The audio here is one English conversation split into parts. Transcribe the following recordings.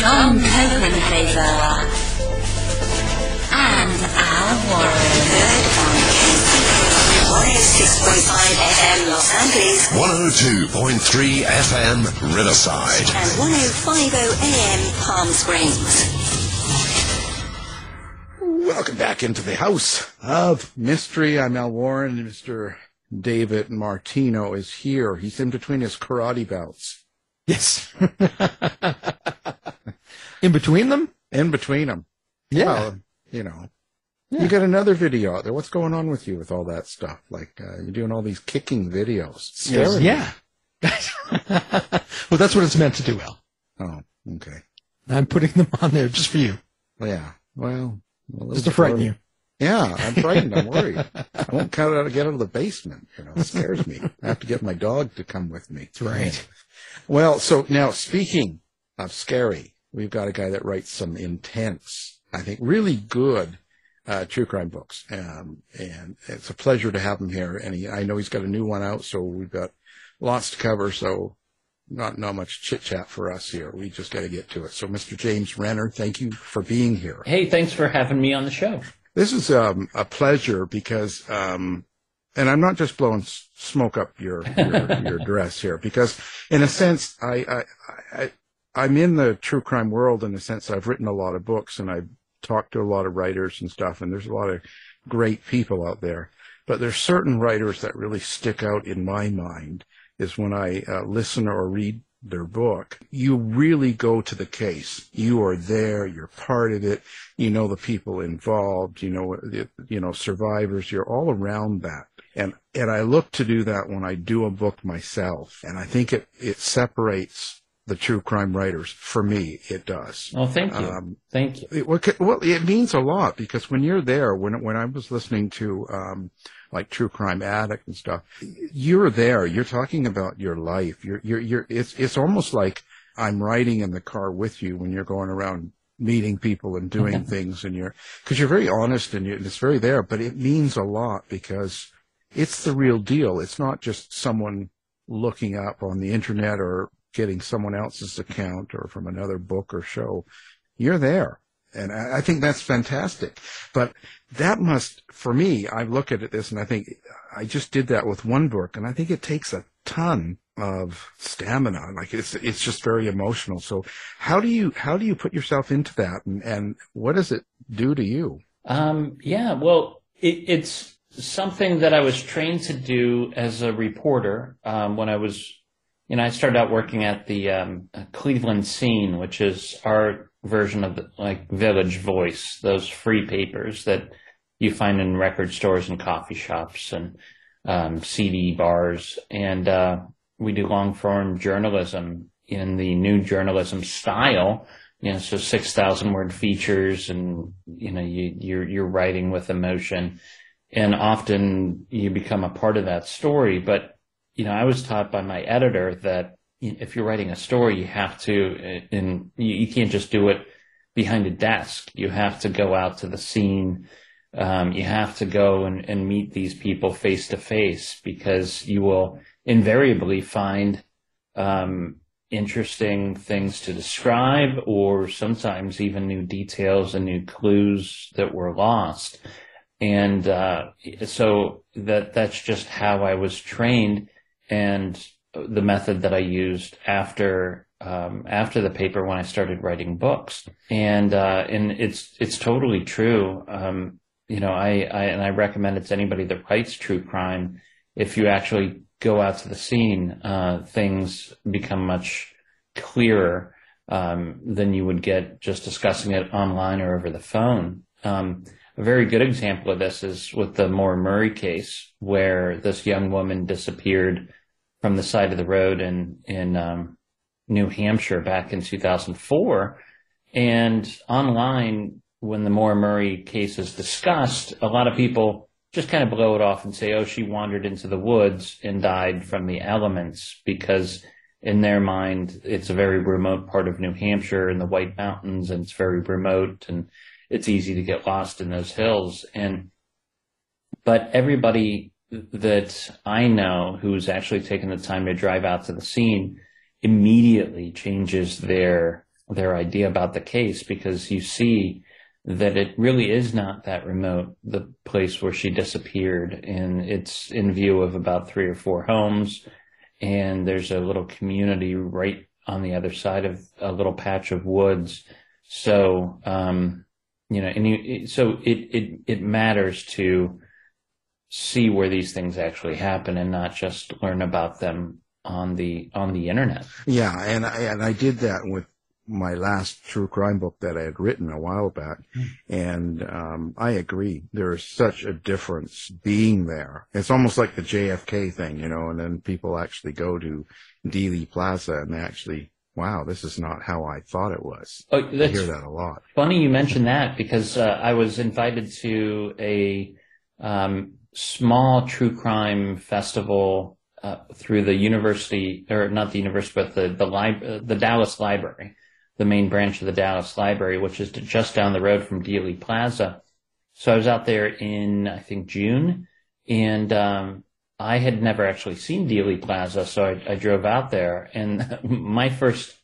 John Copenhaver, and Al Warren. on 106.5 FM Los Angeles 102.3 FM Riverside. and 1050 AM Palm Springs. Welcome back into the house of mystery. I'm Al Warren, and Mr. David Martino is here. He's in between his karate bouts. Yes. In between them? In between them. Yeah. Well, you know. You got another video out there. What's going on with you with all that stuff? Like, uh, you're doing all these kicking videos. Scary. yeah. well, that's what it's meant to do, Al. Oh, okay. I'm putting them on there just for you, Yeah. Well, just to frighten you. Yeah, I'm frightened. I'm worried. I won't cut out, get out of the basement. You know, it scares me. I have to get my dog to come with me. That's right. Well, so now speaking of scary, we've got a guy that writes some intense, I think, really good uh, true crime books, um, and it's a pleasure to have him here. And he, I know he's got a new one out, so we've got lots to cover. So not not much chit chat for us here. We just got to get to it. So, Mr. James Renner, thank you for being here. Hey, thanks for having me on the show. This is um, a pleasure because, um, and I'm not just blowing smoke up your your, your dress here, because in a sense, I, I, I I'm in the true crime world in the sense. I've written a lot of books and I've talked to a lot of writers and stuff, and there's a lot of great people out there. But there's certain writers that really stick out in my mind is when I uh, listen or read their book, you really go to the case. You are there. You're part of it. You know the people involved. You know, you know, survivors. You're all around that. And, and I look to do that when I do a book myself. And I think it, it separates the true crime writers. For me, it does. Oh, thank you. Um, thank you. it, well, well, it means a lot because when you're there, when when I was listening to um, like True Crime Addict and stuff, you're there. You're talking about your life. You're you're you're. It's it's almost like I'm riding in the car with you when you're going around meeting people and doing things, and you're because you're very honest and, you, and it's very there. But it means a lot because it's the real deal. It's not just someone looking up on the internet or getting someone else's account or from another book or show. You're there. And I, think that's fantastic. But that must, for me, I look at it this and I think I just did that with one book and I think it takes a ton of stamina. Like it's, it's just very emotional. So how do you, how do you put yourself into that and, and what does it do to you? Um, yeah, well, it, it's something that I was trained to do as a reporter um, when I was, you know, I started out working at the um, Cleveland Scene, which is our version of the, like Village Voice, those free papers that you find in record stores and coffee shops and um, CD bars, and uh, we do long form journalism in the new journalism style. You know, so six thousand word features, and you know, you, you're you're writing with emotion, and often you become a part of that story. But you know, I was taught by my editor that if you're writing a story, you have to, and you, can't just do it behind a desk. You have to go out to the scene. Um, you have to go and, and meet these people face to face because you will invariably find um, interesting things to describe or sometimes even new details and new clues that were lost. And uh, so that that's just how I was trained and the method that I used after um, after the paper when I started writing books. And uh, and it's it's totally true. Um, you know, I, I and I recommend it to anybody that writes true crime. If you actually go out to the scene, uh, things become much clearer um, than you would get just discussing it online or over the phone. Um, a very good example of this is with the Maura Murray case, where this young woman disappeared from the side of the road in in um, New Hampshire back in 2004, And online, when the Maura Murray case is discussed, a lot of people just kind of blow it off and say, oh, she wandered into the woods and died from the elements because in their mind, it's a very remote part of New Hampshire in the White Mountains and it's very remote and it's easy to get lost in those hills. And, but everybody that I know who's actually taken the time to drive out to the scene immediately changes their, their idea about the case because you see that it really is not that remote, the place where she disappeared. And it's in view of about three or four homes. And there's a little community right on the other side of a little patch of woods. So, um, you know, so it, it, it matters to see where these things actually happen and not just learn about them on the, on the internet. Yeah. And I, and I did that with my last true crime book that I had written a while back. And, um, I agree. There is such a difference being there. It's almost like the JFK thing, you know, and then people actually go to Dealey Plaza and they actually, wow, this is not how I thought it was. Oh, I hear that a lot. funny you mentioned that because uh, I was invited to a um, small true crime festival uh, through the university, or not the university, but the the, lib- uh, the Dallas Library, the main branch of the Dallas Library, which is just down the road from Dealey Plaza. So I was out there in I think June, and um, I had never actually seen Dealey Plaza, so I, I drove out there, and my first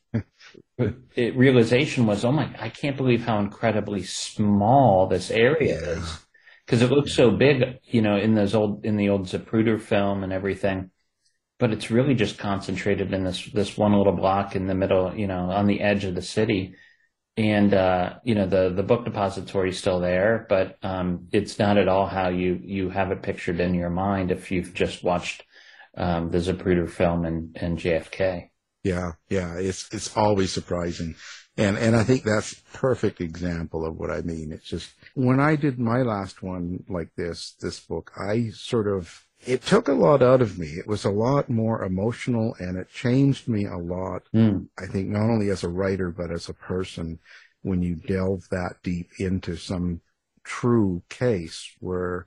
realization was, oh my, I can't believe how incredibly small this area is. Because it looks so big, you know, in those old, in the old Zapruder film and everything. But it's really just concentrated in this, this one little block in the middle, you know, on the edge of the city. And, uh, you know, the, the book depository is still there, but, um, it's not at all how you, you have it pictured in your mind if you've just watched, um, the Zapruder film and, and JFK. Yeah, yeah, it's it's always surprising, and and I think that's perfect example of what I mean. It's just when I did my last one like this, this book, I sort of it took a lot out of me. It was a lot more emotional, and it changed me a lot. Mm. I think not only as a writer but as a person when you delve that deep into some true case where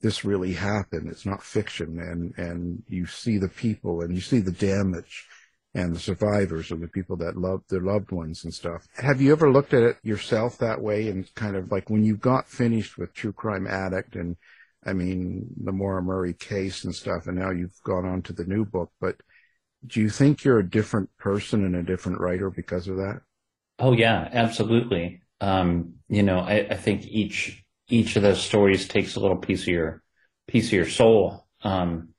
this really happened. It's not fiction, and and you see the people and you see the damage and the survivors or the people that loved their loved ones and stuff. Have you ever looked at it yourself that way and kind of like when you got finished with True Crime Addict and I mean the Maura Murray case and stuff and now you've gone on to the new book, but do you think you're a different person and a different writer because of that? Oh yeah, absolutely. Um, you know, I, I think each each of those stories takes a little piece of your piece of your soul. Um,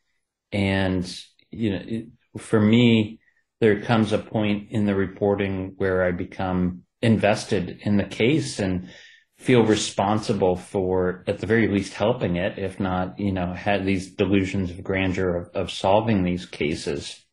and you know, it, for me, there comes a point in the reporting where I become invested in the case and feel responsible for, at the very least, helping it, if not, you know, had these delusions of grandeur of, of solving these cases.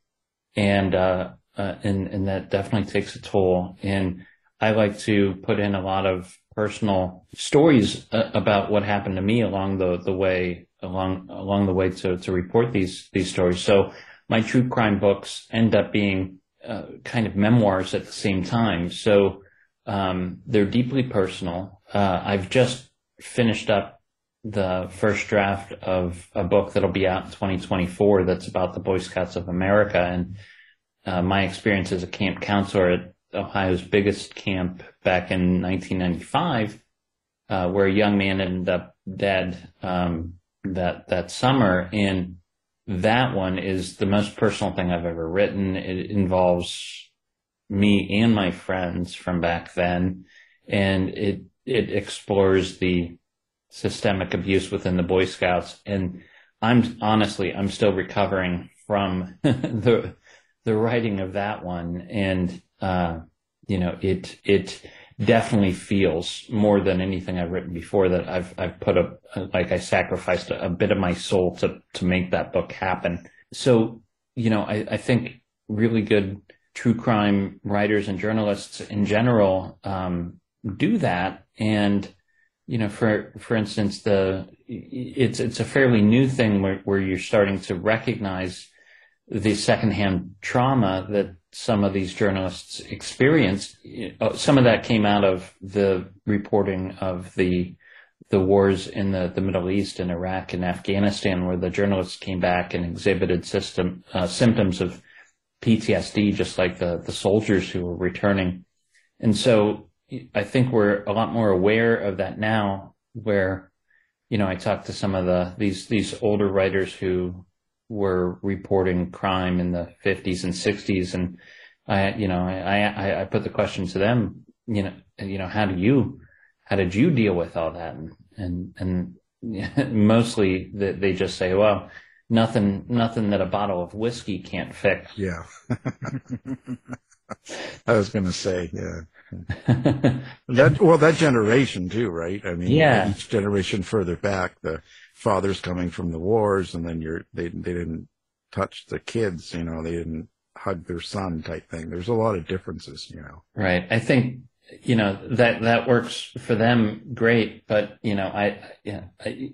And, uh, uh, and, and that definitely takes a toll. And I like to put in a lot of personal stories uh, about what happened to me along the, the way, along, along the way to, to report these, these stories. So my true crime books end up being uh, kind of memoirs at the same time. So um, they're deeply personal. Uh, I've just finished up the first draft of a book that'll be out in 2024 that's about the Boy Scouts of America and uh, my experience as a camp counselor at Ohio's biggest camp back in 1995, uh, where a young man ended up dead um, that that summer and that one is the most personal thing I've ever written. It involves me and my friends from back then, and it it explores the systemic abuse within the Boy Scouts. And I'm honestly, I'm still recovering from the the writing of that one, and uh, you know, it it definitely feels more than anything I've written before that I've I've put a like I sacrificed a, a bit of my soul to to make that book happen. So you know I, I think really good true crime writers and journalists in general um, do that and you know for for instance the it's it's a fairly new thing where, where you're starting to recognize the secondhand trauma that some of these journalists experienced, uh, some of that came out of the reporting of the the wars in the, the Middle East and Iraq and Afghanistan, where the journalists came back and exhibited system uh, symptoms of PTSD, just like the the soldiers who were returning. And so I think we're a lot more aware of that now, where you know I talked to some of the these these older writers who were reporting crime in the 50s and 60s, and I you know I I, I put the question to them, you know you know how do you how did you deal with all that? And and and mostly they just say well nothing nothing that a bottle of whiskey can't fix. Yeah. I was going to say yeah. That well that generation too right? I mean yeah. each generation further back the fathers coming from the wars and then you're they they didn't touch the kids you know they didn't hug their son type thing. There's a lot of differences you know. Right. I think you know that that works for them great but you know i yeah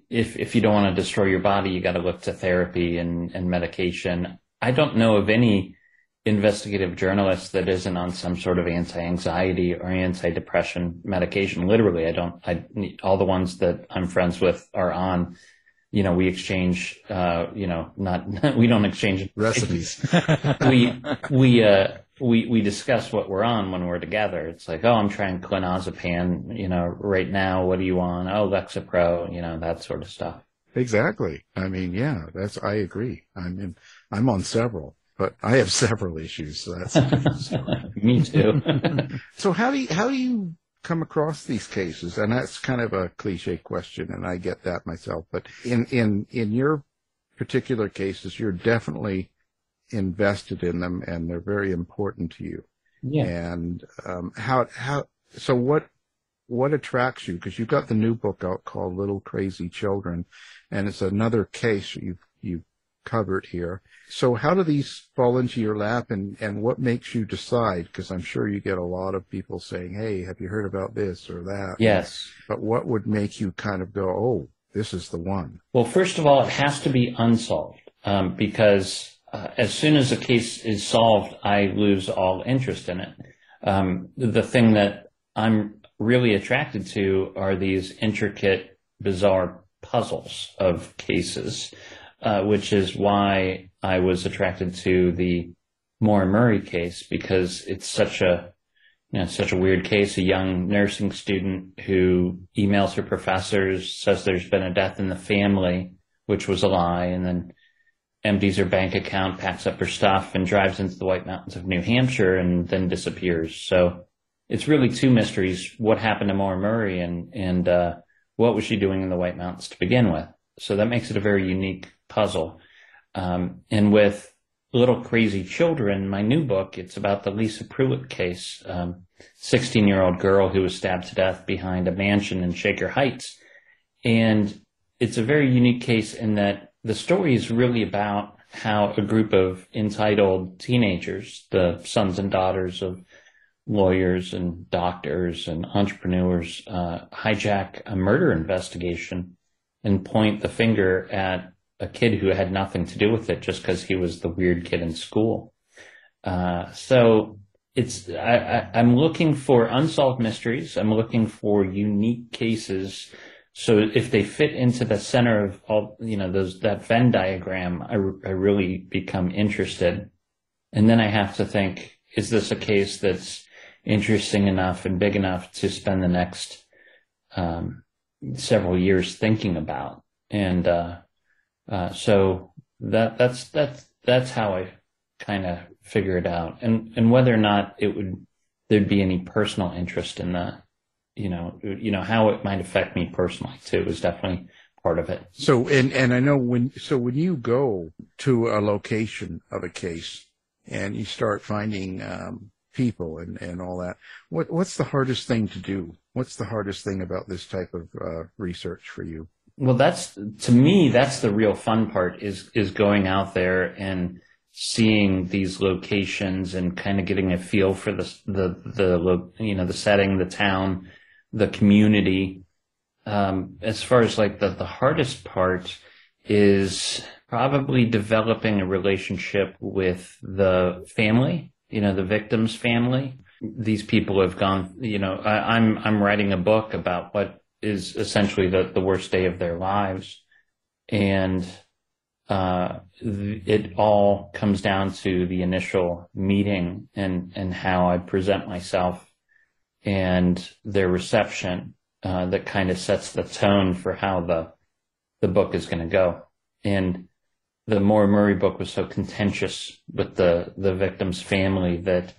if if you don't want to destroy your body you got to look to therapy and and medication. I don't know of any investigative journalist that isn't on some sort of anti-anxiety or anti-depression medication. Literally i don't i all the ones that i'm friends with are on you know we exchange uh you know not we don't exchange recipes we we uh we we discuss what we're on when we're together. It's like, oh, I'm trying clonazepam, you know, right now. What are you on? Oh, Lexapro, you know, that sort of stuff. Exactly. I mean, yeah, that's I agree. I mean, I'm on several, but I have several issues. So that's me too. so how do you, how do you come across these cases? And that's kind of a cliche question, and I get that myself. But in in in your particular cases, you're definitely invested in them and they're very important to you. Yeah. And um, how how so what what attracts you? Because you've got the new book out called Little Crazy Children, and it's another case you've you've covered here. So how do these fall into your lap, and and what makes you decide? Because I'm sure you get a lot of people saying, "Hey, have you heard about this or that?" Yes. But what would make you kind of go, "Oh, this is the one"? Well, first of all, it has to be unsolved um, because uh, as soon as a case is solved, I lose all interest in it. Um, the thing that I'm really attracted to are these intricate, bizarre puzzles of cases, uh, which is why I was attracted to the Maura Murray case because it's such a you know, such a weird case. A young nursing student who emails her professors, says there's been a death in the family, which was a lie, and then empties her bank account, packs up her stuff, and drives into the White Mountains of New Hampshire and then disappears. So it's really two mysteries. What happened to Maura Murray and, and, uh, what was she doing in the White Mountains to begin with? So that makes it a very unique puzzle. Um, and with Little Crazy Children, my new book, it's about the Lisa Pruett case, 16 um, year old girl who was stabbed to death behind a mansion in Shaker Heights. And it's a very unique case in that the story is really about how a group of entitled teenagers, the sons and daughters of lawyers and doctors and entrepreneurs, uh, hijack a murder investigation and point the finger at a kid who had nothing to do with it just because he was the weird kid in school. Uh, so it's I, I'm looking for unsolved mysteries. I'm looking for unique cases so if they fit into the center of all, you know, those, that Venn diagram, I, I really become interested. And then I have to think, is this a case that's interesting enough and big enough to spend the next, um, several years thinking about? And, uh, uh, so that, that's, that's, that's how I kind of figure it out. And, and whether or not it would, there'd be any personal interest in that you know, you know how it might affect me personally too is definitely part of it. So, and and I know when so when you go to a location of a case and you start finding um, people and and all that, what what's the hardest thing to do? What's the hardest thing about this type of uh, research for you? Well, that's to me that's the real fun part is is going out there and seeing these locations and kind of getting a feel for the the the you know the setting, the town, the community. Um, as far as like the, the hardest part is probably developing a relationship with the family you know, the victim's family. These people have gone, you know, I, I'm, I'm writing a book about what is essentially the, the worst day of their lives. And, uh, it all comes down to the initial meeting and, and how I present myself and their reception, uh, that kind of sets the tone for how the, the book is going to go. And the Maura Murray book was so contentious with the, the victim's family that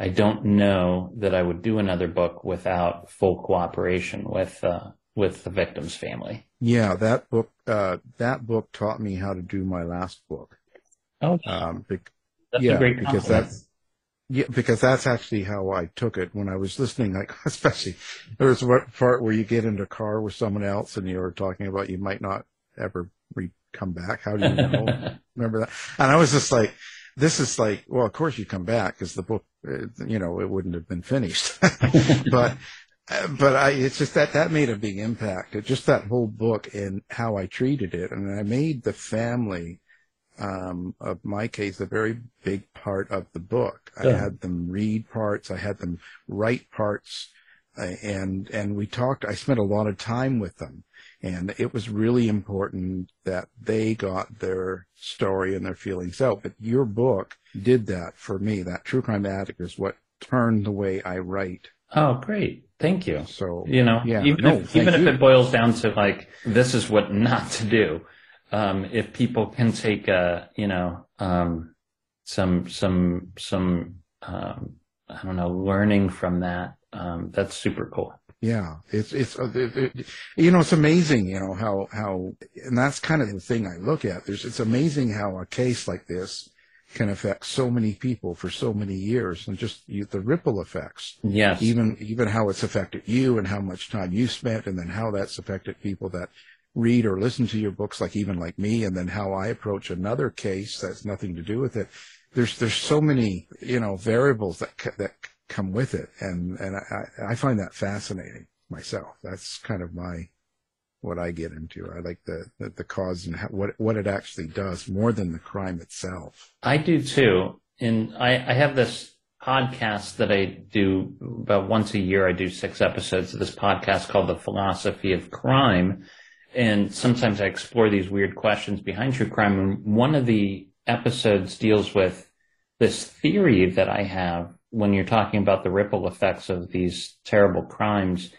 I don't know that I would do another book without full cooperation with, uh, with the victim's family. Yeah, that book, uh, that book taught me how to do my last book. Oh, Um, that's yeah, a great because that's yeah, because that's actually how I took it when I was listening. Like, especially there was one part where you get into a car with someone else and you're talking about you might not ever re- come back. How do you know? Remember that? And I was just like, this is like, well, of course you come back because the book, uh, you know, it wouldn't have been finished. but, but I, it's just that that made a big impact. It just that whole book and how I treated it. And I made the family, um, of my case, a very big part of the book. I had them read parts. I had them write parts. uh, And, and we talked, I spent a lot of time with them and it was really important that they got their story and their feelings out. But your book did that for me. That True Crime Addict is what turned the way I write. oh, great. Thank you. So You know, Yeah, even no, if, even if it boils down to like, this is what not to do. Um, if people can take, uh, you know, um, some, some, some, um, I don't know, learning from that, um, that's super cool. Yeah, it's it's uh, it, it, you know it's amazing you know how how and that's kind of the thing I look at. There's it's amazing how a case like this can affect so many people for so many years and just you, the ripple effects. Yes. Even even how it's affected you and how much time you spent and then how that's affected people that read or listen to your books like even like me and then how I approach another case that's nothing to do with it. There's there's so many you know variables that that come with it and and I, I find that fascinating myself. That's kind of my what I get into. I like the the, the cause and how, what what it actually does more than the crime itself. I do too. And I, I have this podcast that I do about once a year. I do six episodes of this podcast called The Philosophy of Crime. And sometimes I explore these weird questions behind true crime. And one of the episodes deals with this theory that I have when you're talking about the ripple effects of these terrible crimes.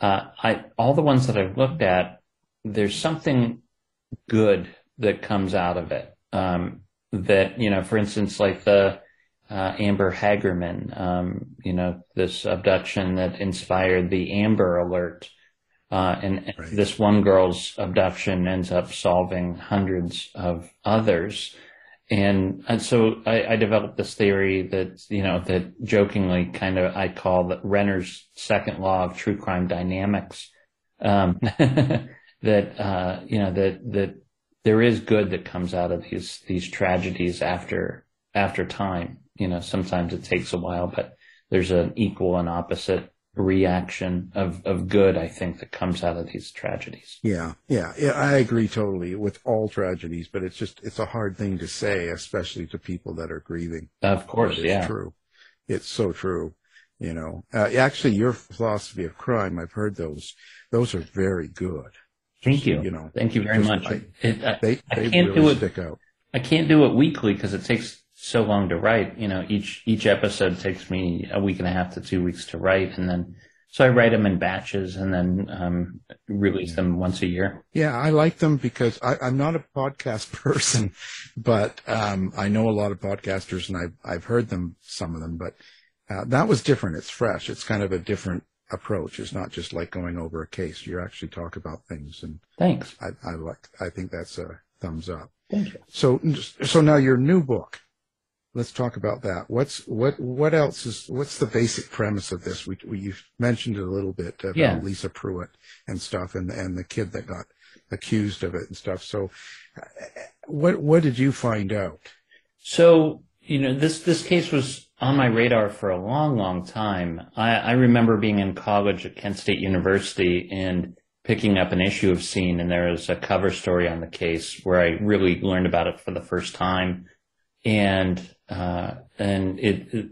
Uh, I, all the ones that I've looked at, there's something good that comes out of it. Um, that, you know, for instance, like the, uh, Amber Hagerman, um, you know, this abduction that inspired the Amber Alert. Uh, and Right. this one girl's abduction ends up solving hundreds of others. And, and so I, I developed this theory that, you know, that jokingly kind of I call the Renner's second law of true crime dynamics. Um, that, uh, you know, that, that there is good that comes out of these, these tragedies after, after time. You know, sometimes it takes a while, but there's an equal and opposite reaction of, of good, I think, that comes out of these tragedies. Yeah, yeah, yeah. I agree totally with all tragedies, but it's just it's a hard thing to say, especially to people that are grieving. Of course, it's yeah. true. It's so true. You know, uh, actually, your philosophy of crime, I've heard those. Those are very good. Thank you. You know, Thank you very just much. like- It, I, They I they can't really do it. stick out. I can't do it weekly because it takes so long to write. You know, each each episode takes me a week and a half to two weeks to write, and then so I write them in batches and then um, release them once a year. Yeah, I like them because I, I'm not a podcast person, but um, I know a lot of podcasters and I've I've heard them some of them, but uh, that was different. It's fresh. It's kind of a different approach. It's not just like going over a case. You actually talk about things, and Thanks. I, I like. I think that's a thumbs up. Thank you. So so now your new book. Let's talk about that. What's what what else is what's the basic premise of this? We we you mentioned it a little bit about Yeah. Lisa Pruett and stuff, and and the kid that got accused of it and stuff. So, what what did you find out? So, you know, this, this case was on my radar for a long, long time. I, I remember being in college at Kent State University and picking up an issue of Scene, and there was a cover story on the case where I really learned about it for the first time. and uh, and it, it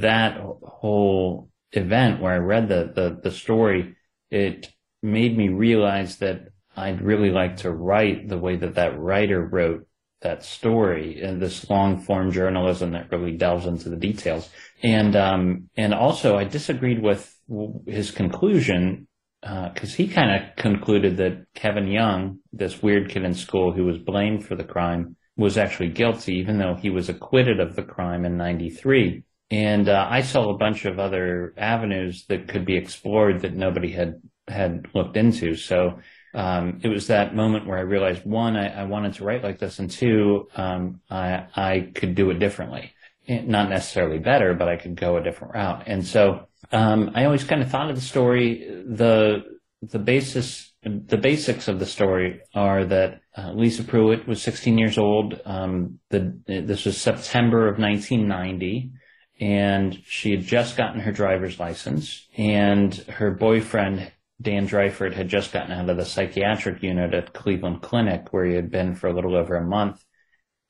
that whole event where I read the, the the story, it made me realize that I'd really like to write the way that that writer wrote that story and this long form journalism that really delves into the details. And um, and also I disagreed with his conclusion uh, he kind of concluded that Kevin Young, this weird kid in school who was blamed for the crime, was actually guilty, even though he was acquitted of the crime in '93. And uh, I saw a bunch of other avenues that could be explored that nobody had had looked into. So um, it was that moment where I realized one, I, I, wanted to write like this, and two, um, I, I could do it differently. Not necessarily better, but I could go a different route. And so um, I always kind of thought of the story. The the basis, the basics of the story are that uh, Lisa Pruett was 16 years old. Um, the this was September of 1990 and she had just gotten her driver's license and her boyfriend Dan Dreifert had just gotten out of the psychiatric unit at Cleveland Clinic where he had been for a little over a month.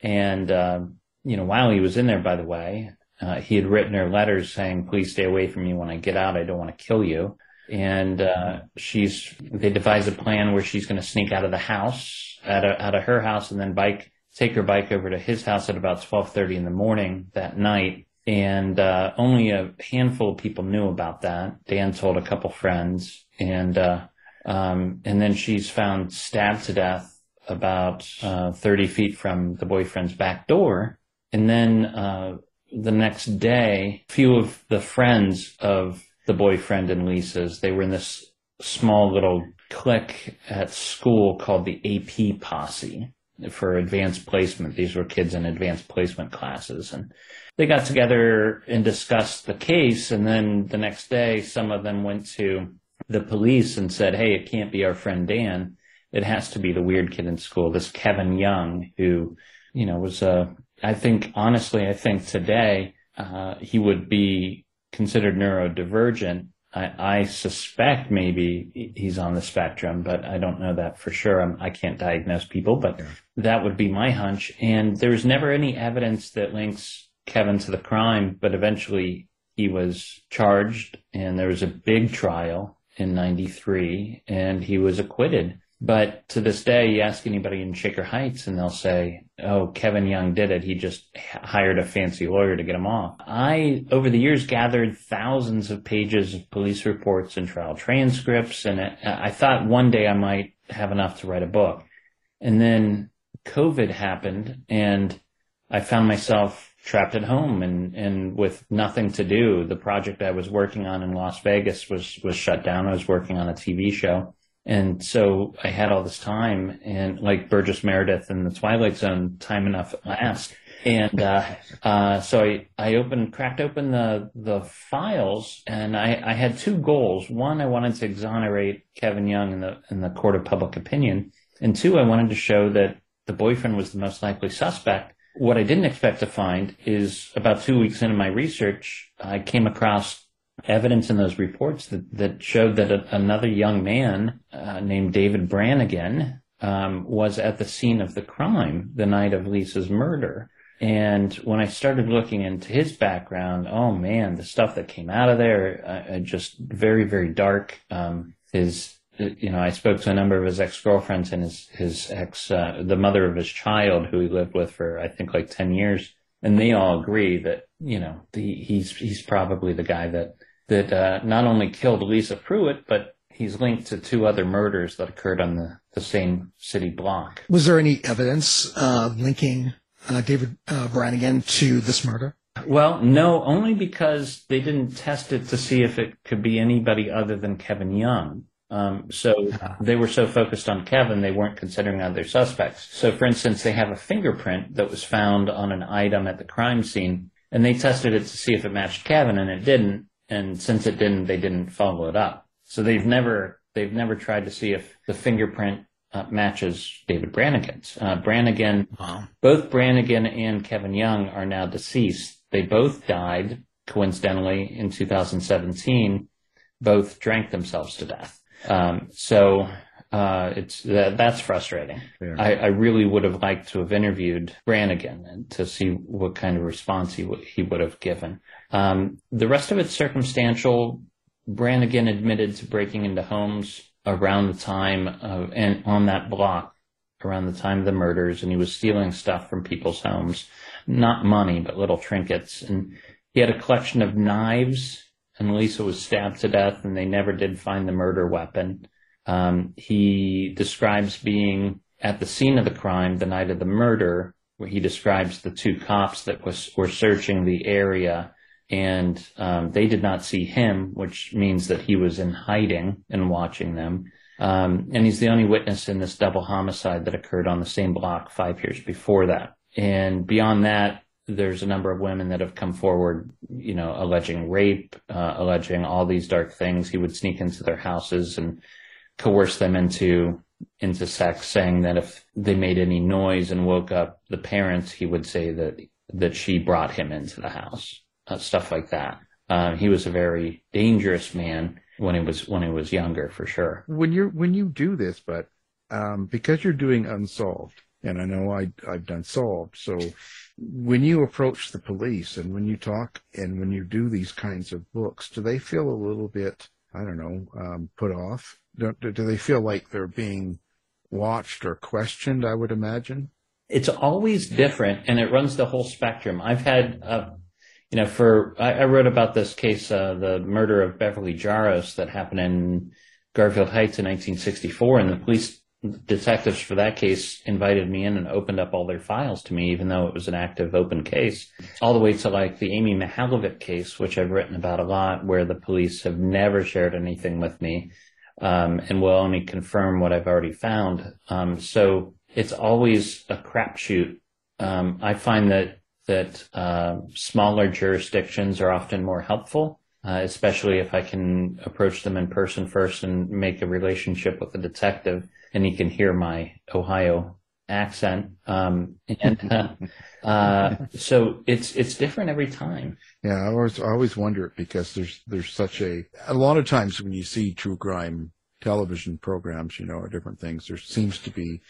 And, uh, you know, while he was in there, by the way, uh, he had written her letters saying, please stay away from me when I get out. I don't want to kill you. And, uh, she's, they devise a plan where she's going to sneak out of the house, out of, out of her house and then bike, take her bike over to his house at about 1230 in the morning that night and uh, only a handful of people knew about that. Dan told a couple friends, and uh, um, and then she's found stabbed to death about uh, 30 feet from the boyfriend's back door. And then uh, the next day, a few of the friends of the boyfriend and Lisa's, they were in this small little clique at school called the AP Posse for advanced placement. These were kids in advanced placement classes, and they got together and discussed the case. And then the next day, some of them went to the police and said, Hey, it can't be our friend Dan. It has to be the weird kid in school, this Kevin Young, who, you know, was, uh, I think, honestly, I think today, uh, he would be considered neurodivergent. I, I, suspect maybe he's on the spectrum, but I don't know that for sure. I'm, I can not diagnose people, but yeah. that would be my hunch. And there's never any evidence that links Kevin to the crime, but eventually he was charged and there was a big trial in 93 and he was acquitted. But to this day, you ask anybody in Shaker Heights and they'll say, Oh, Kevin Young did it. He just hired a fancy lawyer to get him off. I, over the years, gathered thousands of pages of police reports and trial transcripts. And I thought one day I might have enough to write a book. And then COVID happened and I found myself trapped at home and, and with nothing to do. The project I was working on in Las Vegas was, was shut down. I was working on a TV show. And so I had all this time and like Burgess Meredith in the Twilight Zone, time enough at last. And, uh, uh, so I, I opened, cracked open the, the files and I, I had two goals. One, I wanted to exonerate Kevin Young in the, in the court of public opinion. And two, I wanted to show that the boyfriend was the most likely suspect what I didn't expect to find is about two weeks into my research, I came across evidence in those reports that, that showed that a, another young man uh, named David Brannigan um, was at the scene of the crime the night of Lisa's murder. And when I started looking into his background, oh man, the stuff that came out of there, uh, uh just very, very dark. Um, his you know, I spoke to a number of his ex-girlfriends and his, his ex, uh, the mother of his child who he lived with for, I think, like 10 years. And they all agree that, you know, the, he's, he's probably the guy that, that, uh, not only killed Lisa Pruett, but he's linked to two other murders that occurred on the, the same city block. Was there any evidence, uh, linking, uh, David, uh, Brannigan to this murder? Well, no, only because they didn't test it to see if it could be anybody other than Kevin Young. Um, so they were so focused on Kevin, they weren't considering other suspects. So, for instance, they have a fingerprint that was found on an item at the crime scene, and they tested it to see if it matched Kevin, and it didn't. And since it didn't, they didn't follow it up. So they've never they've never tried to see if the fingerprint uh, matches David Brannigan's. Uh, Brannigan, wow. both Brannigan and Kevin Young are now deceased. They both died coincidentally in 2017. Both drank themselves to death. Um, so Uh, it's that, that's frustrating. I, I really would have liked to have interviewed Brannigan and to see what kind of response he would he would have given. Um, the rest of it's circumstantial. Brannigan admitted to breaking into homes around the time of, and on that block around the time of the murders, and he was stealing stuff from people's homes, not money but little trinkets, and he had a collection of knives. And Lisa was stabbed to death, and they never did find the murder weapon. Um, he describes being at the scene of the crime the night of the murder, where he describes the two cops that was were searching the area, and um, they did not see him, which means that he was in hiding and watching them. Um, and he's the only witness in this double homicide that occurred on the same block five years before that. And beyond that, there's a number of women that have come forward, you know, alleging rape, uh, alleging all these dark things. He would sneak into their houses and coerce them into into sex, saying that if they made any noise and woke up the parents, he would say that that she brought him into the house, uh, stuff like that. Uh, he was a very dangerous man when he was when he was younger, for sure. when you're when you do this, but um, because you're doing unsolved, and I know I I've done solved, so when you approach the police and when you talk and when you do these kinds of books, do they feel a little bit I don't know um, put off? Do, do they feel like they're being watched or questioned? I would imagine. it's always different and it runs the whole spectrum. I've had, uh, you know, for, I, I wrote about this case, uh, the murder of Beverly Jaros that happened in Garfield Heights in 1964 and the police detectives for that case invited me in and opened up all their files to me, even though it was an active open case, all the way to like the Amy Mihaljevic case, which I've written about a lot, where the police have never shared anything with me. Um, and will only confirm what I've already found. Um, so it's always a crapshoot. Um, I find that that uh, smaller jurisdictions are often more helpful, uh, especially if I can approach them in person first and make a relationship with the detective, and he can hear my Ohio accent. Um, and uh, uh, so it's it's different every time. Yeah, I always I always wonder because there's there's such a a lot of times when you see true crime television programs, you know, or different things, there seems to be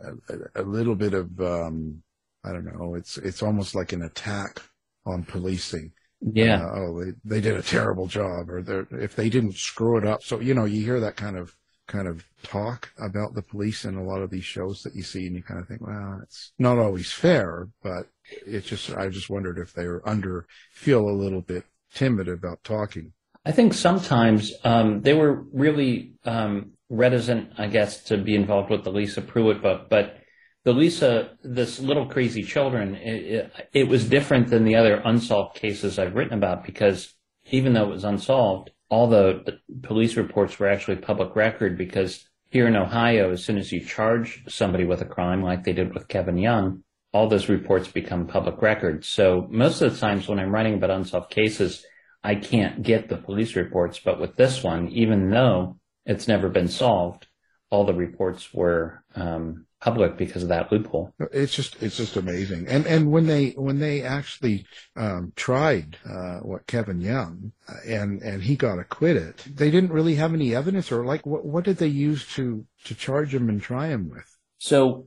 a, a little bit of um, I don't know, it's it's almost like an attack on policing. Yeah. Uh, oh, they they did a terrible job, or they're if they didn't screw it up. So you know, you hear that kind of kind of talk about the police in a lot of these shows that you see, and you kind of think, well, it's not always fair, but it's just I just wondered if they were under feel a little bit timid about talking. I think sometimes um, they were really um, reticent, I guess, to be involved with the Lisa Pruett book. But the Lisa, this little crazy children, it, it, it was different than the other unsolved cases I've written about because even though it was unsolved, all the, police reports were actually public record because here in Ohio, as soon as you charge somebody with a crime, like they did with Kevin Young, all those reports become public record. So most of the times when I'm writing about unsolved cases, I can't get the police reports. But with this one, even though it's never been solved, all the reports were um, public because of that loophole. It's just it's just amazing. And and when they when they actually um, tried uh, what Kevin Young uh, and and he got acquitted, they didn't really have any evidence or like what what did they use to to charge him and try him with? So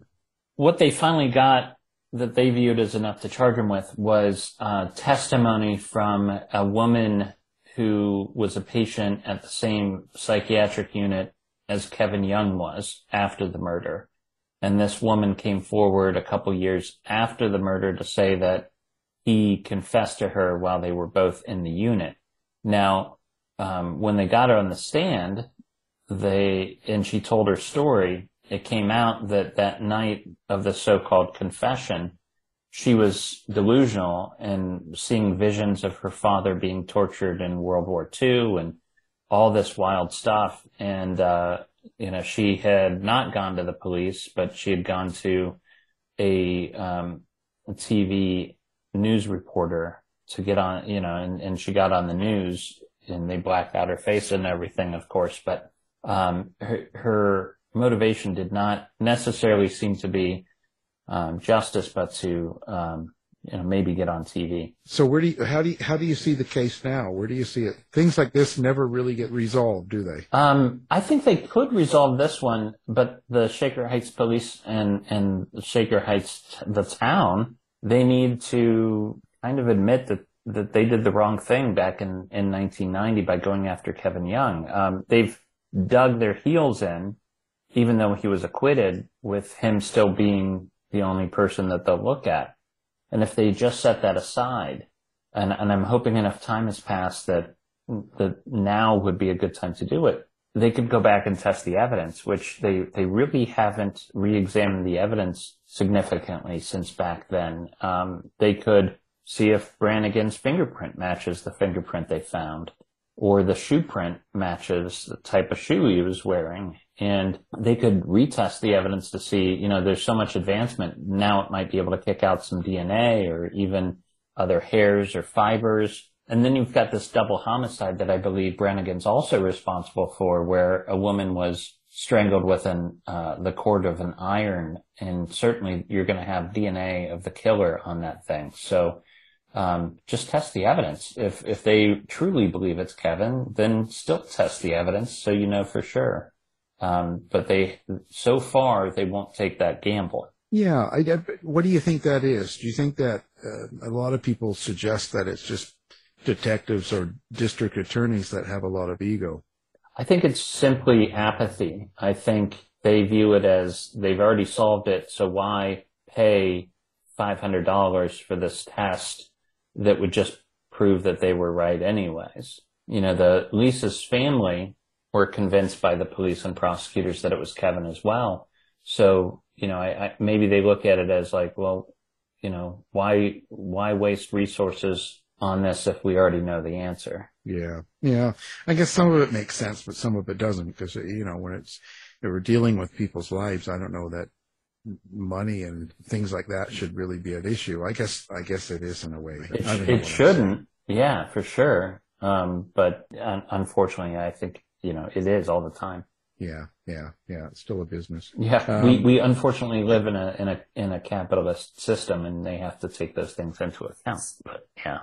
what they finally got that they viewed as enough to charge him with was uh, testimony from a woman who was a patient at the same psychiatric unit as Kevin Young was after the murder. And this woman came forward a couple years after the murder to say that he confessed to her while they were both in the unit. Now, um, when they got her on the stand, they, and she told her story, it came out that that night of the so-called confession, she was delusional and seeing visions of her father being tortured in World War II and all this wild stuff. And, uh, you know, she had not gone to the police, but she had gone to a, um, a TV news reporter to get on, you know, and, and she got on the news and they blacked out her face and everything, of course, but, um, her, her motivation did not necessarily seem to be, um, justice, but to, um, you know, maybe get on TV. So where do you, how do you, how do you see the case now? Where do you see it? Things like this never really get resolved, do they? Um, I think they could resolve this one, but the Shaker Heights police and, and Shaker Heights, the town, they need to kind of admit that, that they did the wrong thing back in, in 1990 by going after Kevin Young. Um, they've dug their heels in, even though he was acquitted, with him still being the only person that they'll look at. And if they just set that aside, and, and I'm hoping enough time has passed that, that now would be a good time to do it, they could go back and test the evidence, which they, they really haven't re-examined the evidence significantly since back then. Um, they could see if Brannigan's fingerprint matches the fingerprint they found, or the shoe print matches the type of shoe he was wearing. And they could retest the evidence to see, you know, there's so much advancement. Now it might be able to kick out some DNA or even other hairs or fibers. And then you've got this double homicide that I believe Brannigan's also responsible for, where a woman was strangled with an uh, the cord of an iron, and certainly you're going to have DNA of the killer on that thing. So um, just test the evidence. If if they truly believe it's Kevin, then still test the evidence so you know for sure. Um, but they so far they won't take that gamble. Yeah. I, I, what do you think that is? Do you think that uh, a lot of people suggest that it's just detectives or district attorneys that have a lot of ego? I think it's simply apathy. I think they view it as they've already solved it, so why pay $500 for this test that would just prove that they were right anyways? You know, the Lisa's family were convinced by the police and prosecutors that it was Kevin as well. So, you know, I, I, maybe they look at it as like, well, you know, why, why waste resources on this if we already know the answer? Yeah. Yeah. I guess some of it makes sense, but some of it doesn't because, you know, when it's, if we're dealing with people's lives, I don't know that money and things like that should really be an issue. I guess, I guess it is in a way. It, it shouldn't. Yeah, for sure. Um, but un- unfortunately, I think, you know, it is all the time. Yeah. Yeah. Yeah. It's still a business. Yeah, Um, we, we unfortunately live in a in a in a capitalist system, and they have to take those things into account. But yeah,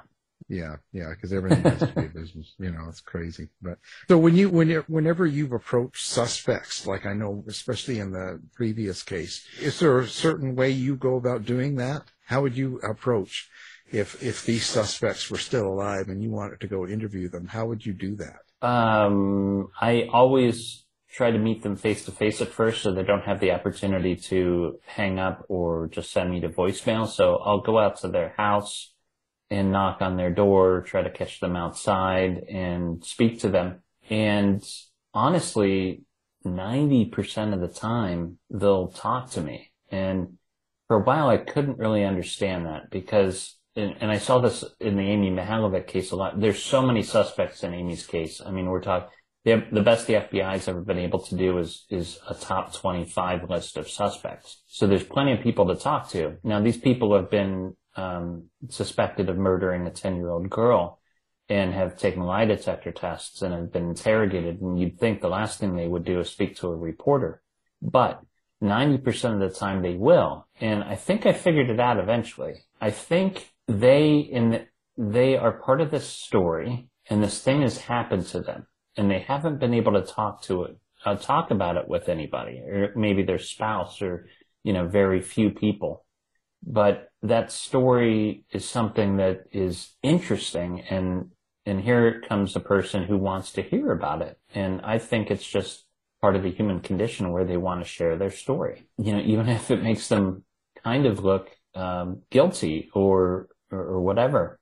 Yeah, yeah, because everything has to be a business. You know, it's crazy. But so when you when you whenever you've approached suspects, like I know, especially in the previous case, is there a certain way you go about doing that? How would you approach if if these suspects were still alive and you wanted to go interview them? How would you do that? Um, I always try to meet them face to face at first, so they don't have the opportunity to hang up or just send me to voicemail. So I'll go out to their house and knock on their door, try to catch them outside and speak to them. And honestly, 90% of the time they'll talk to me. And for a while I couldn't really understand that because, and, and I saw this in the Amy Mihaljevic case a lot. There's so many suspects in Amy's case. I mean, we're talking, the, best the FBI's ever been able to do is, is a top 25 list of suspects. So there's plenty of people to talk to. Now, these people have been, um, suspected of murdering a 10 year old girl and have taken lie detector tests and have been interrogated. And you'd think the last thing they would do is speak to a reporter, but 90% of the time they will. And I think I figured it out eventually. I think they, in the, they are part of this story and this thing has happened to them and they haven't been able to talk to it, uh, talk about it with anybody or maybe their spouse or, you know, very few people. But that story is something that is interesting and, and here comes a person who wants to hear about it. And I think it's just part of the human condition where they want to share their story. You know, even if it makes them kind of look um, guilty or, or or whatever.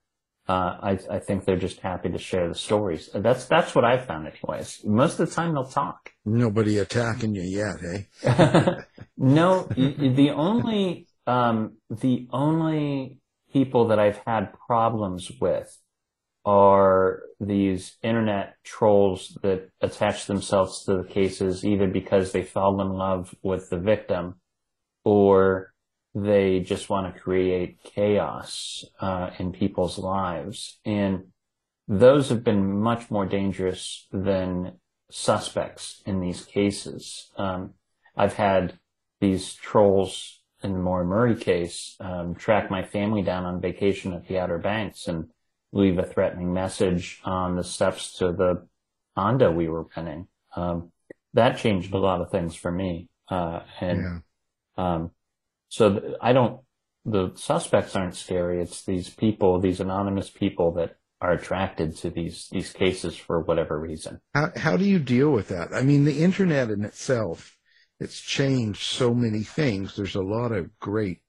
Uh, I I think they're just happy to share the stories. That's that's what I've found, anyways. Most of the time, they'll talk. Nobody attacking you yet, eh? no, the only um, the only people that I've had problems with are these internet trolls that attach themselves to the cases either because they fell in love with the victim or they just want to create chaos uh, in people's lives. And those have been much more dangerous than suspects in these cases. Um, I've had these trolls in the Maura Murray case, um, track my family down on vacation at the Outer Banks and leave a threatening message on the steps to the Honda we were renting. Um, that changed a lot of things for me. Uh, and, Yeah. So I don't, the suspects aren't scary. It's these people, these anonymous people that are attracted to these, these cases for whatever reason. How how do you deal with that? I mean, the internet in itself, it's changed so many things. There's a lot of great,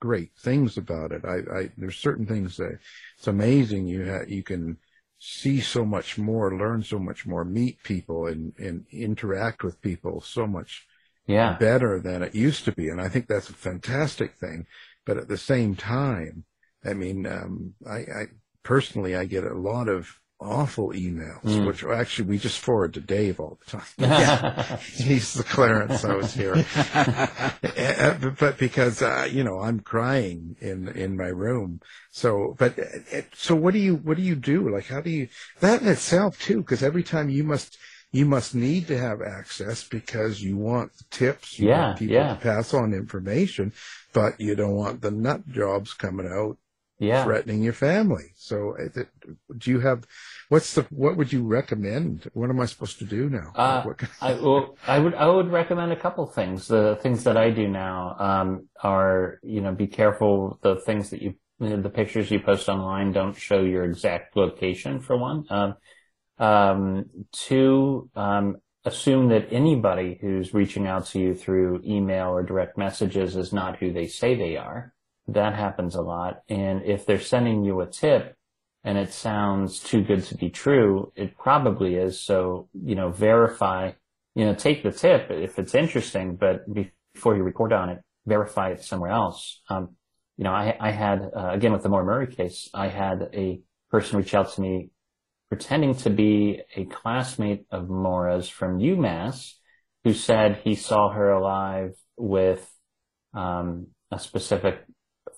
great things about it. I, I there's certain things that it's amazing. You ha- you can see so much more, learn so much more, meet people, and and interact with people so much Yeah. better than it used to be. And I think that's a fantastic thing. But at the same time, I mean, um, I, I personally, I get a lot of awful emails, Mm. which actually we just forward to Dave all the time. He's the Clarence I was here. Uh, but- but because, uh, you know, I'm crying in, in my room. So, but, uh, so what do you, what do you do? Like, how do you, that in itself too, because every time you must, you must need to have access because you want tips, you Yeah, want people yeah. to pass on information, but you don't want the nut jobs coming out yeah. threatening your family. So, do you have? What's the? What would you recommend? What am I supposed to do now? Uh, I, well, I would I would recommend a couple things. The things that I do now um, are you know be careful. The things that you the pictures you post online don't show your exact location for one. Um, um, two, um, assume that anybody who's reaching out to you through email or direct messages is not who they say they are. That happens a lot. And if they're sending you a tip and it sounds too good to be true, it probably is. So, you know, verify, you know, take the tip if it's interesting, but before you report on it, verify it somewhere else. Um, you know, I, I had, uh, again, with the Maura Murray case, I had a person reach out to me pretending to be a classmate of Maura's from UMass who said he saw her alive with, um, a specific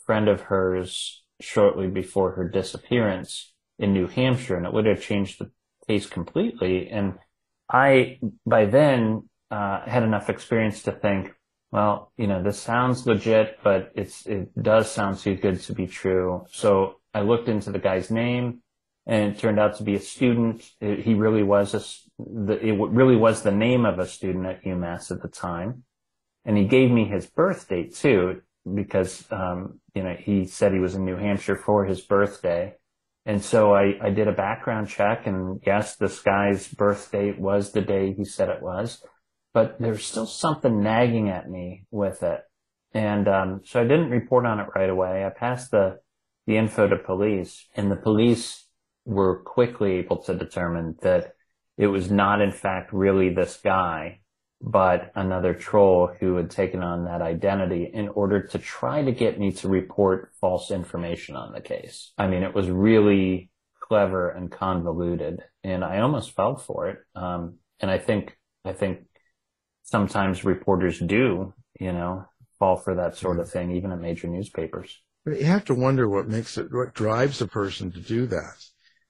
friend of hers shortly before her disappearance in New Hampshire, and it would have changed the case completely. And I, by then, uh, had enough experience to think, well, you know, this sounds legit, but it's it does sound too good to be true. So I looked into the guy's name, and it turned out to be a student. It- he really was a, the, it really was the name of a student at UMass at the time, and he gave me his birth date too because um, you know he said he was in New Hampshire for his birthday, and so I, I did a background check, and yes, this guy's birth date was the day he said it was, but there's still something nagging at me with it, and um, so I didn't report on it right away. I passed the the info to police, and the police were quickly able to determine that it was not, in fact, really this guy but another troll who had taken on that identity in order to try to get me to report false information on the case. I mean, it was really clever and convoluted, and I almost fell for it. Um, and I think, I think sometimes reporters do, you know, fall for that sort of thing, even at major newspapers. But you have to wonder what makes it, what drives a person to do that.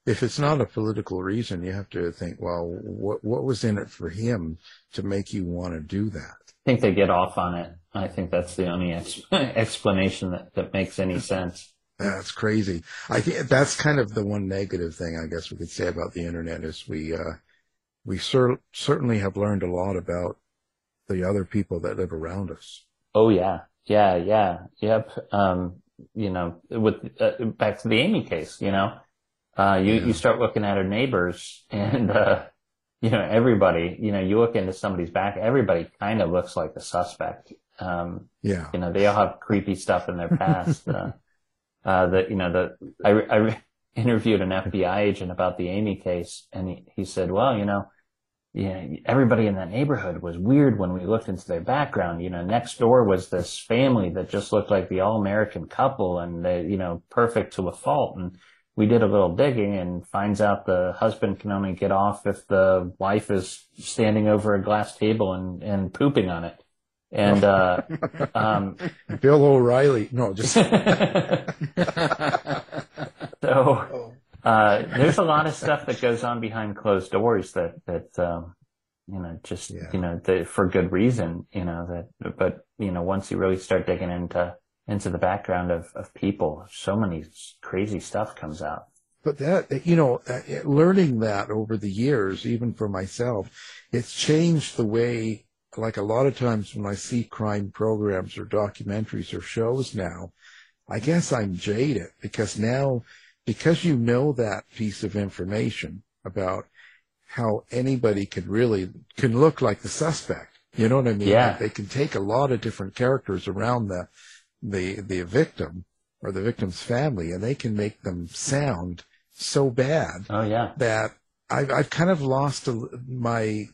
If it's not a political reason, you have to think, well, what what was in it for him to make you want to do that? I think they get off on it. I think that's the only ex- explanation that, that makes any sense. That's crazy. I think that's kind of the one negative thing I guess we could say about the internet is we uh, we cer- certainly have learned a lot about the other people that live around us. Oh yeah, yeah, yeah, yep. Um, you know, with uh, back to the Amy case, you know, uh, you Yeah. you start looking at her neighbors, and uh, you know everybody. You know, you look into somebody's back, everybody kind of looks like the suspect. Um, Yeah. you know, they all have creepy stuff in their past. uh, uh, that you know, the I, I interviewed an FBI agent about the Amy case, and he, he said, well, you know, yeah, everybody in that neighborhood was weird when we looked into their background. You know, next door was this family that just looked like the all-American couple, and they, you know, perfect to a fault. And we did a little digging and finds out the husband can only get off if the wife is standing over a glass table and, and pooping on it. And, uh, um, Bill O'Reilly. No, just so, uh, there's a lot of stuff that goes on behind closed doors that, that, um, you know, just, Yeah. you know, the, for good reason, you know, that, but, you know, once you really start digging into, into the background of, of people, so many crazy stuff comes out. But that, you know, uh, learning that over the years, even for myself, it's changed the way, like a lot of times when I see crime programs or documentaries or shows now, I guess I'm jaded because now, because you know that piece of information about how anybody could really, can look like the suspect. You know what I mean? Yeah. Like they can take a lot of different characters around the, the, the victim or the victim's family and they can make them sound so bad Oh yeah. that I've, I've kind of lost a, my,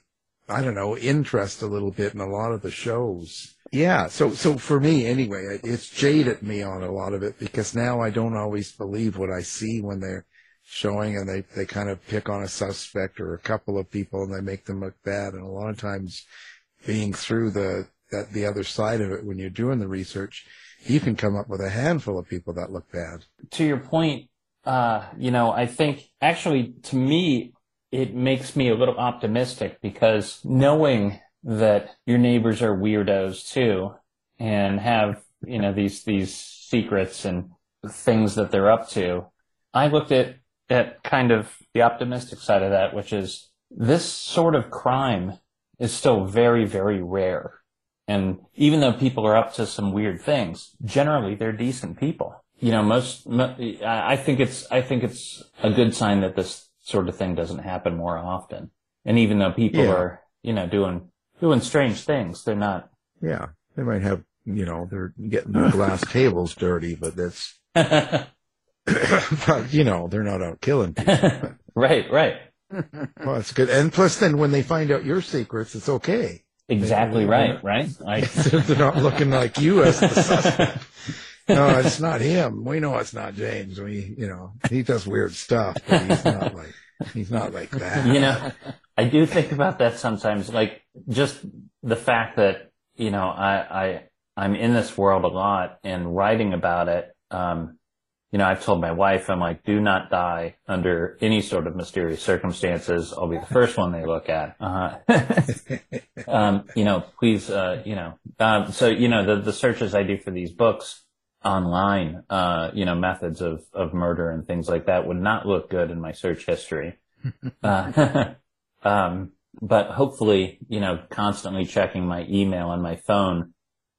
I don't know, interest a little bit in a lot of the shows. Yeah. So, so for me anyway, it's jaded me on a lot of it because now I don't always believe what I see when they're showing and they, they kind of pick on a suspect or a couple of people and they make them look bad. And a lot of times being through the, that, the other side of it when you're doing the research, you can come up with a handful of people that look bad. to your point, uh, you know, I think actually to me, it makes me a little optimistic because knowing that your neighbors are weirdos too and have, you know, these, these secrets and things that they're up to, I looked at, at kind of the optimistic side of that, which is this sort of crime is still very, very rare. And even though people are up to some weird things, generally they're decent people. You know, most, I think it's, I think it's a good sign that this sort of thing doesn't happen more often. And even though people Yeah. are, you know, doing, doing strange things, they're not, Yeah. They might have, you know, they're getting their glass tables dirty, but that's, but, you know, they're not out killing people. right, right. well, that's good. And plus then when they find out your secrets, it's okay. Exactly right, right? Like, they're not looking like you as the suspect. No, it's not him. We know it's not James. We, you know, he does weird stuff, but he's not like, he's not like that. you know, I do think about that sometimes, like just the fact that, you know, I, I, I'm in this world a lot and writing about it. Um, you know, I've told my wife, I'm like, do not die under any sort of mysterious circumstances. I'll be the first one they look at. Uh, um, you know, please, uh, you know, um, so, you know, the, the searches I do for these books online, uh, you know, methods of, of murder and things like that would not look good in my search history. uh, um, but hopefully, you know, constantly checking my email and my phone,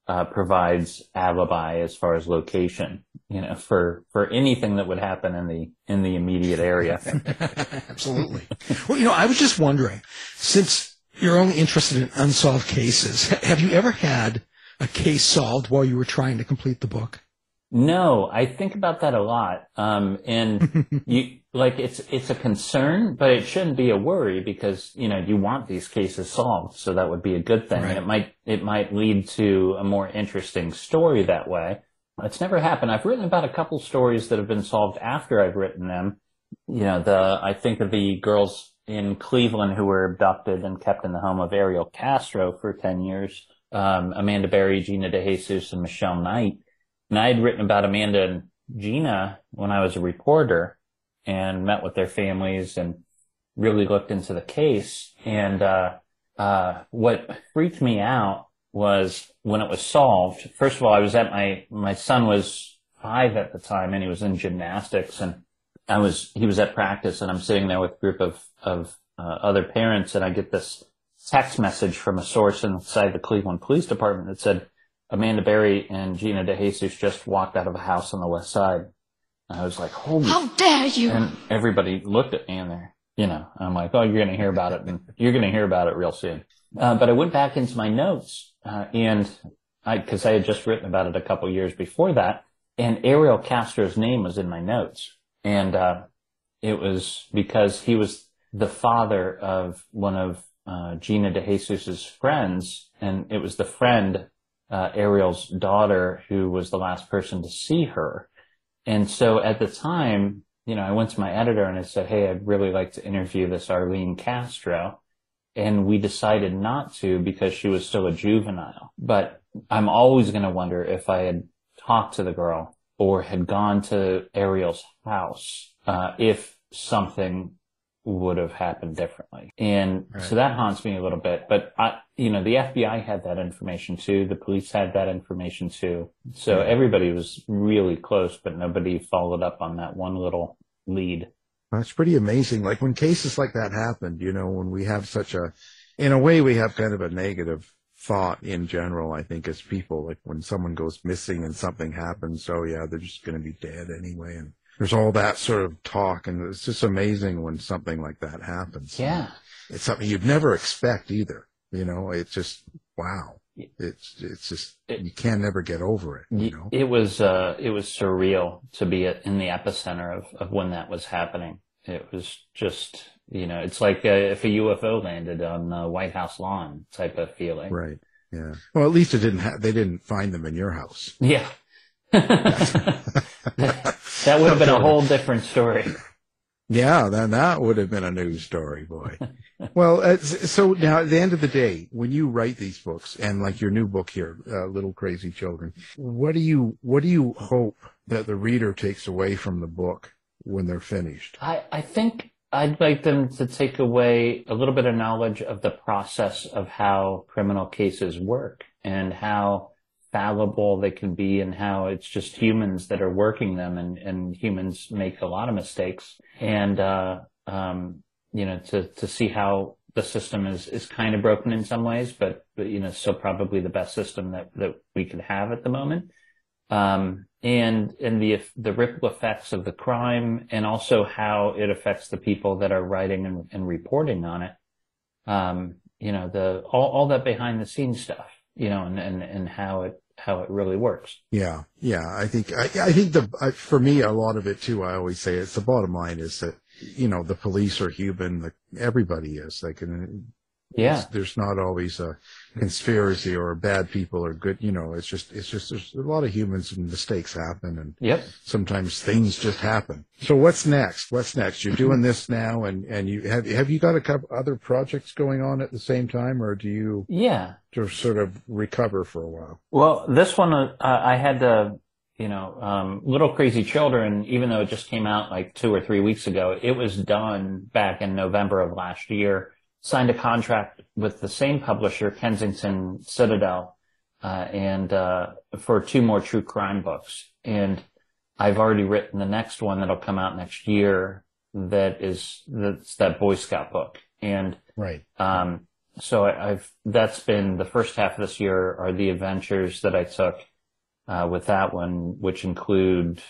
uh, provides alibi as far as location, you know, for, for anything that would happen in the, in the immediate area. Absolutely. well, you know, I was just wondering, since you're only interested in unsolved cases, have you ever had a case solved while you were trying to complete the book? No, I think about that a lot. Um, and you, like, it's, it's a concern, but it shouldn't be a worry because, you know, you want these cases solved. So that would be a good thing. Right. And it might, it might lead to a more interesting story that way. It's never happened. I've written about a couple stories that have been solved after I've written them. You know, the, I think of the girls in Cleveland who were abducted and kept in the home of Ariel Castro for 10 years. Um, Amanda Berry, Gina DeJesus, and Michelle Knight. And I had written about Amanda and Gina when I was a reporter and met with their families and really looked into the case. And, uh, uh, what freaked me out was when it was solved. First of all, I was at my, my son was five at the time and he was in gymnastics and I was, he was at practice and I'm sitting there with a group of, of, uh, other parents and I get this text message from a source inside the Cleveland Police Department that said, Amanda Berry and Gina DeJesus just walked out of a house on the west side. And I was like, holy How dare you! and everybody looked at me and they're, you know, I'm like, oh, you're going to hear about it and you're going to hear about it real soon. Uh, but I went back into my notes, uh, and I, cause I had just written about it a couple years before that and Ariel Castro's name was in my notes. And, uh, it was because he was the father of one of, uh, Gina DeJesus's friends. And it was the friend, uh, Ariel's daughter who was the last person to see her. And so at the time, you know, I went to my editor and I said, Hey, I'd really like to interview this Arlene Castro. And we decided not to because she was still a juvenile. But I'm always going to wonder if I had talked to the girl or had gone to Ariel's house, uh, if something would have happened differently. And Right. so that haunts me a little bit. But I, you know, the FBI had that information too. The police had that information too. So everybody was really close, but nobody followed up on that one little lead. That's pretty amazing. Like when cases like that happened, you know, when we have such a, in a way, we have kind of a negative thought in general, I think, as people, like when someone goes missing and something happens, oh yeah, they're just going to be dead anyway. And there's all that sort of talk. And it's just amazing when something like that happens. Yeah. It's something you'd never expect either. You know, it's just, wow. It's, it's just, It- you can never get over it, you know? It was uh, it was surreal to be in the epicenter of, of when that was happening. It was just you know, it's like uh, if a UFO landed on the White House lawn type of feeling. Right. Yeah. Well, at least it didn't ha- they didn't find them in your house. Yeah. that would have been a whole different story. Yeah, then that would have been a news story, boy. well, uh, so now at the end of the day, when you write these books and like your new book here, uh, Little Crazy Children, what do you what do you hope that the reader takes away from the book when they're finished? I, I think I'd like them to take away a little bit of knowledge of the process of how criminal cases work and how fallible they can be and how it's just humans that are working them and, and humans make a lot of mistakes and uh, um, you know to, to see how the system is, is kind of broken in some ways but, but you know still probably the best system that, that we could have at the moment um, and and the the ripple effects of the crime, and also how it affects the people that are writing and, and reporting on it. Um, you know, the all, all that behind the scenes stuff. You know, and, and and how it how it really works. Yeah, yeah. I think I, I think the I, for me a lot of it too. I always say it's the bottom line is that you know the police are human. The, everybody is. They can. Yeah, it's- there's not always a conspiracy or bad people or good. You know, it's just it's just there's a lot of humans and mistakes happen and yep. sometimes things just happen. So what's next? What's next? You're doing this now, and and you have have you got a couple other projects going on at the same time, or do you Yeah. just sort of recover for a while? Well, this one uh, I had to, you know, um, Little Crazy Children. Even though it just came out like two or three weeks ago, it was done back in November of last year. Signed a contract with the same publisher, Kensington Citadel, uh, and uh, for two more true crime books. And I've already written the next one that'll come out next year. That is that's that Boy Scout book, and Right. um, so I, I've that's been the first half of this year are the adventures that I took uh, with that one, which include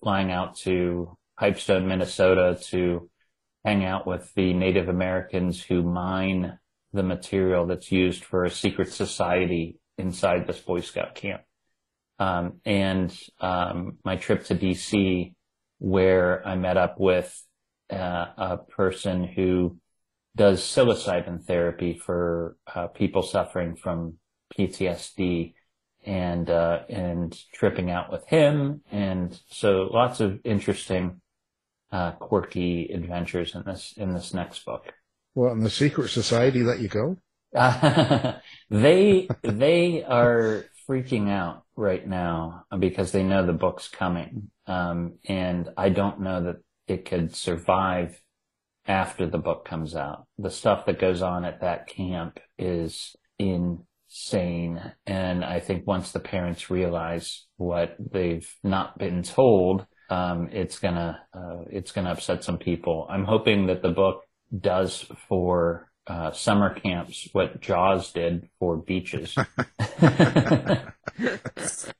flying out to Pipestone, Minnesota to hang out with the Native Americans who mine the material that's used for a secret society inside this Boy Scout camp. Um, and um, my trip to DC, where I met up with uh, a person who does psilocybin therapy for uh, people suffering from PTSD and uh, and tripping out with him and so lots of interesting uh, quirky adventures in this in this next book Well, and the secret society let you go? they they are freaking out right now because they know the book's coming um, and I don't know that it could survive after the book comes out. The stuff that goes on at that camp is insane. And I think once the parents realize what they've not been told, um, it's gonna, uh, it's gonna upset some people. I'm hoping that the book does for, uh, summer camps what Jaws did for beaches.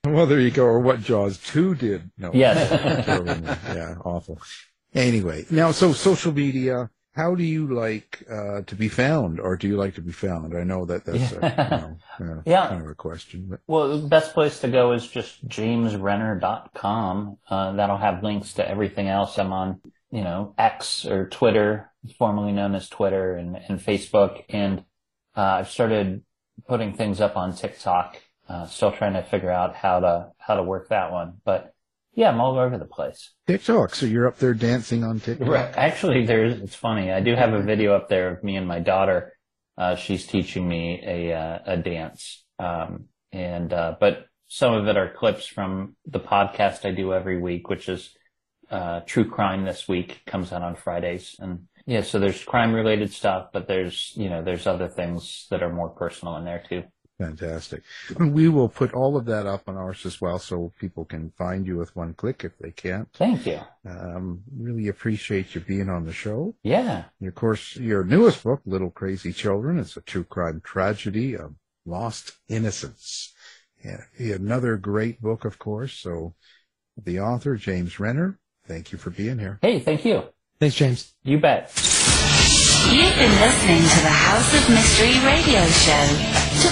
Well, there you go. Or what Jaws 2 did. No. Yes. Yeah, awful. Anyway, now, so social media, how do you like uh, to be found, or do you like to be found? I know that that's a, you know, uh, Yeah. kind of a question, but Well, the best place to go is just jamesrenner.com. Uh, that'll have links to everything else. I'm on, you know, X or Twitter, formerly known as Twitter and, and Facebook. And, uh, I've started putting things up on TikTok. Uh, still trying to figure out how to, how to work that one. But yeah, I'm all over the place. TikTok. So you're up there dancing on TikTok. Right. Actually, there's, it's funny. I do have a video up there of me and my daughter. Uh, she's teaching me a, uh, a dance. Um, and, uh, but some of it are clips from the podcast I do every week, which is, uh, True Crime this week comes out on Fridays. And Yeah, so there's crime related stuff, but there's, you know, there's other things that are more personal in there too. Fantastic. And we will put all of that up on ours as well so people can find you with one click if they can't. Thank you. Um, really appreciate you being on the show. Yeah. And of course, your newest book, Little Crazy Children, is a true crime tragedy of lost innocence. Yeah, another great book, of course. So the author, James Renner, thank you for being here. Hey, thank you. Thanks, James. You bet. You've been listening to the House of Mystery radio show.